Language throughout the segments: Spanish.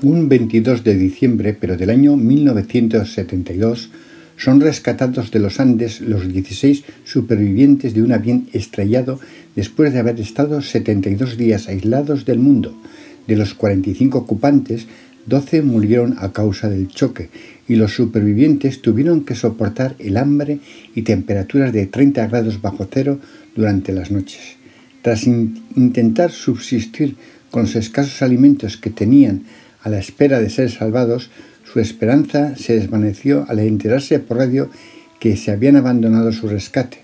Un 22 de diciembre, pero del año 1972, son rescatados de los Andes los 16 supervivientes de un avión estrellado después de haber estado 72 días aislados del mundo. De los 45 ocupantes, 12 murieron a causa del choque y los supervivientes tuvieron que soportar el hambre y temperaturas de 30 grados bajo cero durante las noches. Tras intentar subsistir con los escasos alimentos que tenían a la espera de ser salvados, su esperanza se desvaneció al enterarse por radio que se habían abandonado su rescate.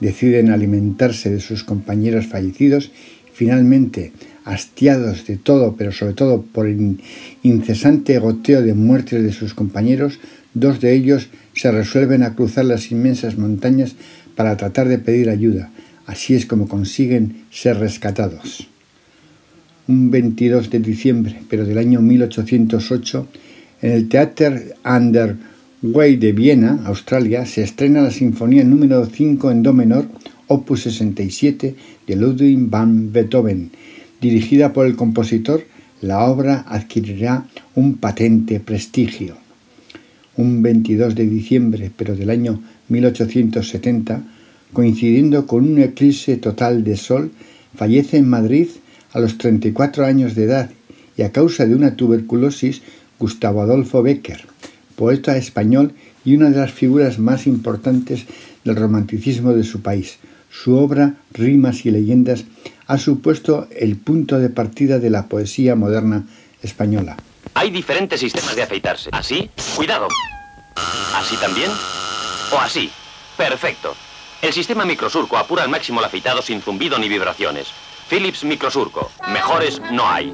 Deciden alimentarse de sus compañeros fallecidos finalmente, hastiados de todo, pero sobre todo por el incesante goteo de muertes de sus compañeros, dos de ellos se resuelven a cruzar las inmensas montañas para tratar de pedir ayuda. Así es como consiguen ser rescatados un 22 de diciembre, pero del año 1808, en el Theater an der Wey de Viena, Australia, se estrena la Sinfonía número 5 en Do menor, opus 67, de Ludwig van Beethoven. Dirigida por el compositor, la obra adquirirá un patente prestigio. Un 22 de diciembre, pero del año 1870, coincidiendo con un eclipse total de sol, fallece en Madrid a los 34 años de edad y a causa de una tuberculosis Gustavo Adolfo Becker, poeta español y una de las figuras más importantes del romanticismo de su país. Su obra, Rimas y Leyendas, ha supuesto el punto de partida de la poesía moderna española. Hay diferentes sistemas de afeitarse. ¿Así? Cuidado. ¿Así también? ¿O así? Perfecto. El sistema microsurco apura al máximo el afeitado sin zumbido ni vibraciones. Philips Microsurco. Mejores no hay.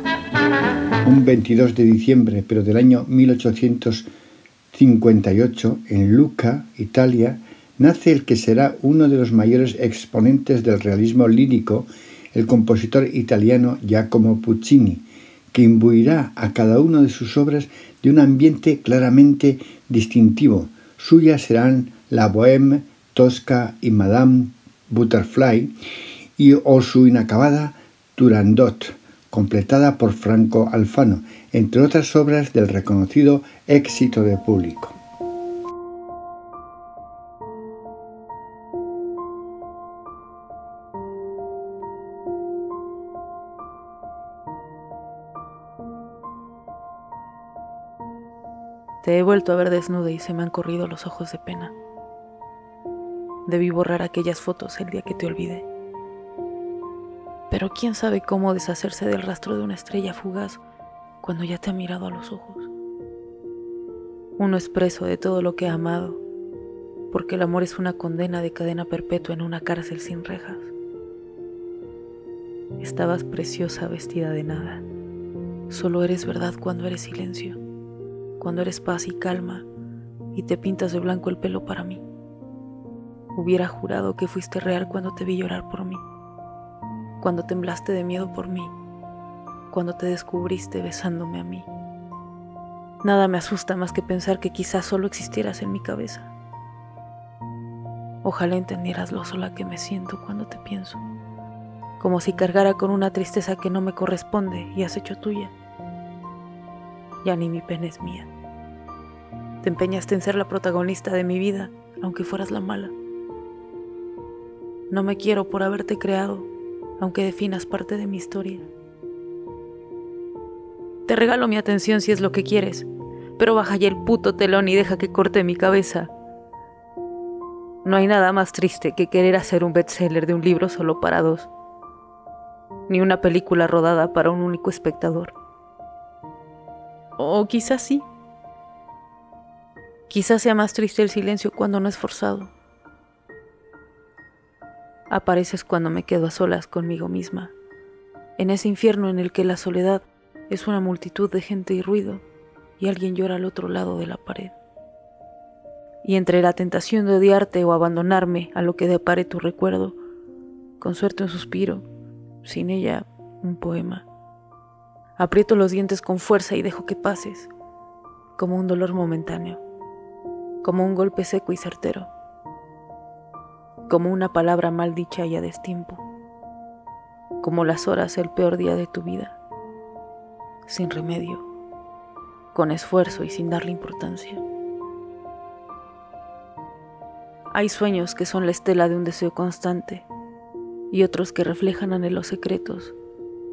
Un 22 de diciembre, pero del año 1858, en Lucca, Italia, nace el que será uno de los mayores exponentes del realismo lírico, el compositor italiano Giacomo Puccini, que imbuirá a cada una de sus obras de un ambiente claramente distintivo. Suyas serán La Bohème, Tosca y Madame Butterfly, y o su inacabada Turandot, completada por Franco Alfano, entre otras obras del reconocido éxito de público. Te he vuelto a ver desnuda y se me han corrido los ojos de pena. Debí borrar aquellas fotos el día que te olvidé pero quién sabe cómo deshacerse del rastro de una estrella fugaz cuando ya te ha mirado a los ojos. Uno es preso de todo lo que ha amado, porque el amor es una condena de cadena perpetua en una cárcel sin rejas. Estabas preciosa vestida de nada. Solo eres verdad cuando eres silencio, cuando eres paz y calma y te pintas de blanco el pelo para mí. Hubiera jurado que fuiste real cuando te vi llorar por mí cuando temblaste de miedo por mí, cuando te descubriste besándome a mí. Nada me asusta más que pensar que quizás solo existieras en mi cabeza. Ojalá entendieras lo sola que me siento cuando te pienso, como si cargara con una tristeza que no me corresponde y has hecho tuya. Ya ni mi pena es mía. Te empeñaste en ser la protagonista de mi vida, aunque fueras la mala. No me quiero por haberte creado, aunque definas parte de mi historia. Te regalo mi atención si es lo que quieres, pero baja ya el puto telón y deja que corte mi cabeza. No hay nada más triste que querer hacer un bestseller de un libro solo para dos, ni una película rodada para un único espectador. O quizás sí. Quizás sea más triste el silencio cuando no es forzado. Apareces cuando me quedo a solas conmigo misma, en ese infierno en el que la soledad es una multitud de gente y ruido y alguien llora al otro lado de la pared. Y entre la tentación de odiarte o abandonarme a lo que depare tu recuerdo, con suerte un suspiro, sin ella un poema. Aprieto los dientes con fuerza y dejo que pases, como un dolor momentáneo, como un golpe seco y certero, como una palabra mal dicha y a destiempo, como las horas el peor día de tu vida, sin remedio, con esfuerzo y sin darle importancia. Hay sueños que son la estela de un deseo constante y otros que reflejan anhelos secretos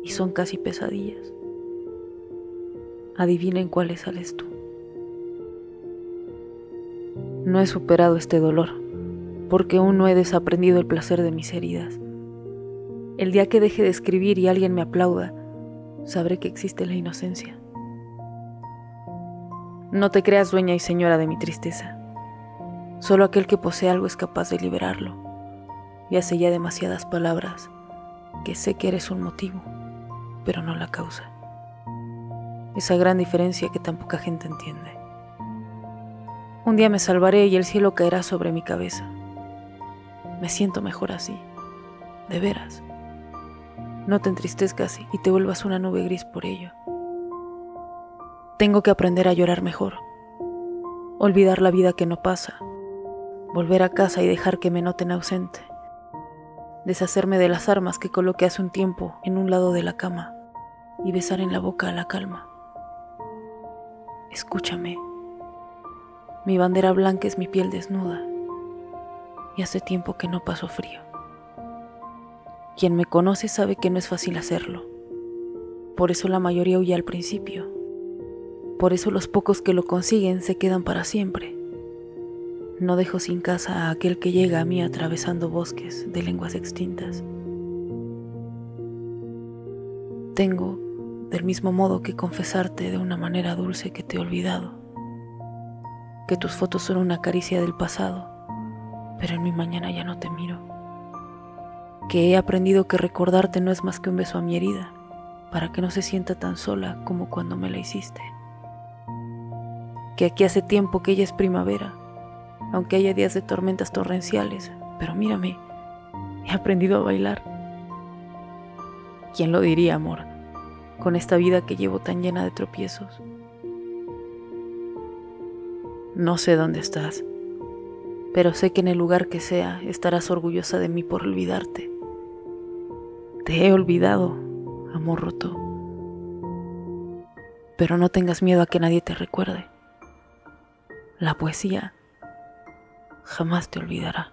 y son casi pesadillas. Adivinen cuáles sales tú. No he superado este dolor, porque aún no he desaprendido el placer de mis heridas. El día que deje de escribir y alguien me aplauda, sabré que existe la inocencia. No te creas dueña y señora de mi tristeza. Solo aquel que posee algo es capaz de liberarlo. Y hace ya demasiadas palabras que sé que eres un motivo, pero no la causa esa gran diferencia que tan poca gente entiende. Un día me salvaré y el cielo caerá sobre mi cabeza. Me siento mejor así, de veras. No te entristezcas y te vuelvas una nube gris por ello. Tengo que aprender a llorar mejor, olvidar la vida que no pasa, volver a casa y dejar que me noten ausente, deshacerme de las armas que coloqué hace un tiempo en un lado de la cama y besar en la boca a la calma. Escúchame. Mi bandera blanca es mi piel desnuda y hace tiempo que no paso frío. Quien me conoce sabe que no es fácil hacerlo. Por eso la mayoría huye al principio. Por eso los pocos que lo consiguen se quedan para siempre. No dejo sin casa a aquel que llega a mí atravesando bosques de lenguas extintas. Tengo del mismo modo que confesarte de una manera dulce que te he olvidado, que tus fotos son una caricia del pasado, pero en mi mañana ya no te miro, que he aprendido que recordarte no es más que un beso a mi herida, para que no se sienta tan sola como cuando me la hiciste, que aquí hace tiempo que ella es primavera, aunque haya días de tormentas torrenciales, pero mírame, he aprendido a bailar. ¿Quién lo diría, amor? con esta vida que llevo tan llena de tropiezos. No sé dónde estás, pero sé que en el lugar que sea estarás orgullosa de mí por olvidarte. Te he olvidado, amor roto, pero no tengas miedo a que nadie te recuerde. La poesía jamás te olvidará.